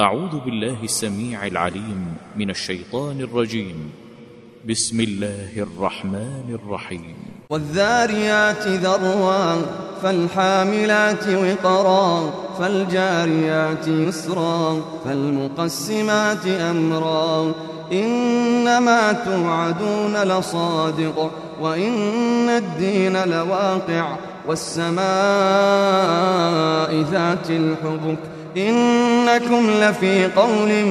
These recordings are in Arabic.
أعوذ بالله السميع العليم من الشيطان الرجيم. بسم الله الرحمن الرحيم. والذاريات ذروا فالحاملات وقرا فالجاريات يسرا فالمقسمات أمرا إنما توعدون لصادق وإن الدين لواقع والسماء ذات الحبك إنكم لفي قول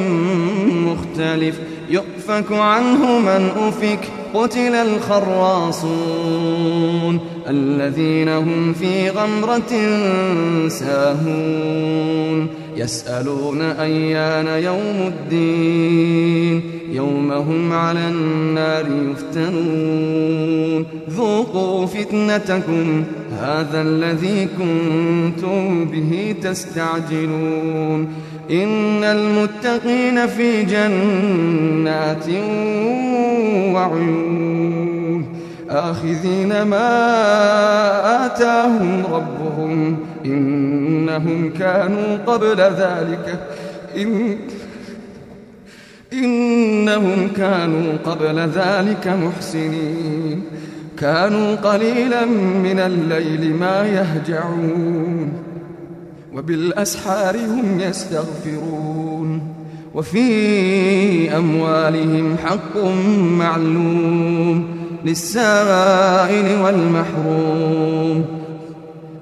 مختلف. يؤفك عنه من أفك. قتل الخراصون الذين هم في غمرة ساهون. يسألون أيان يوم الدين يوم هم على النار يفتنون ذوقوا فتنتكم هذا الذي كنتم به تستعجلون إن المتقين في جنات وعيون آخذين ما آتاهم ربهم إنهم كانوا قبل ذلك. إن إنهم كانوا قبل ذلك محسنين. كانوا قليلا من الليل ما يهجعون. وبالأسحار هم يستغفرون. وفي أموالهم حق معلوم. للسائل والمحروم.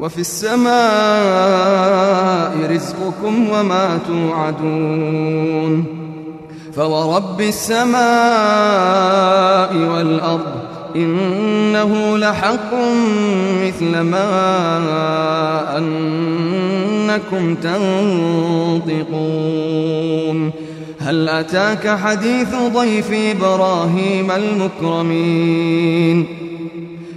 وفي السماء رزقكم وما توعدون فورب السماء والأرض إنه لحق مثل ما أنكم تنطقون هل أتاك حديث ضيف إبراهيم المكرمين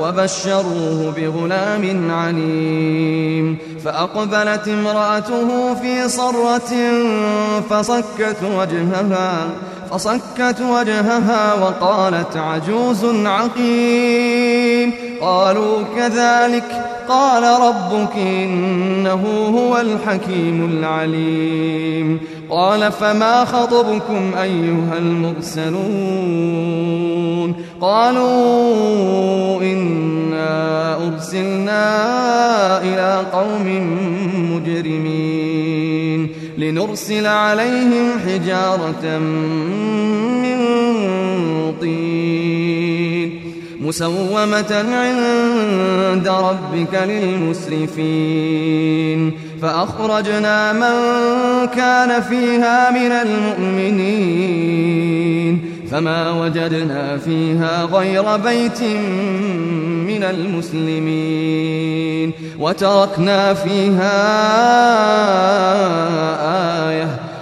وبشروه بغلام عليم. فأقبلت امرأته في صرة فصكت وجهها فصكت وجهها وقالت عجوز عقيم. قالوا كذلك قال ربك إنه هو الحكيم العليم. قال فما خطبكم أيها المرسلون؟ قالوا إنا أرسلنا إلى قوم مجرمين لنرسل عليهم حجارة من طين. مسومة عند ربك للمسرفين. فأخرجنا من كان فيها من المؤمنين. فما وجدنا فيها غير بيت من المسلمين. وتركنا فيها آية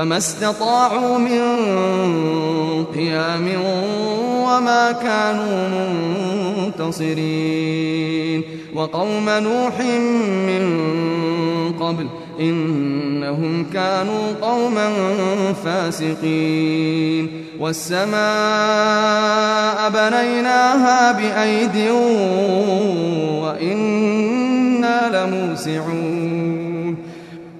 فما استطاعوا من قيام وما كانوا منتصرين وقوم نوح من قبل إنهم كانوا قوما فاسقين والسماء بنيناها بأيد وإنا لموسعون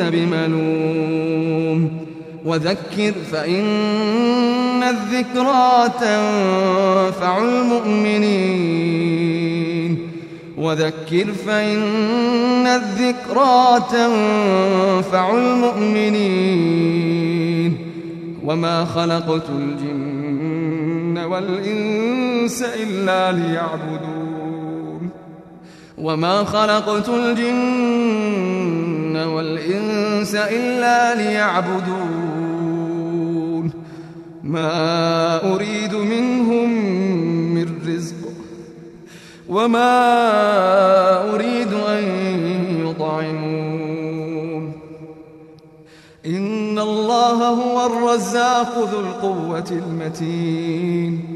أنت بملوم. وذكر فإن الذكرى تنفع المؤمنين. وذكر فإن الذكرى تنفع المؤمنين. وما خلقت الجن والإنس إلا ليعبدون. وما خلقت الجن والإنس إلا ليعبدون. ما أريد منهم من رزق وما أريد أن يطعمون. إن الله هو الرزاق ذو القوة المتين.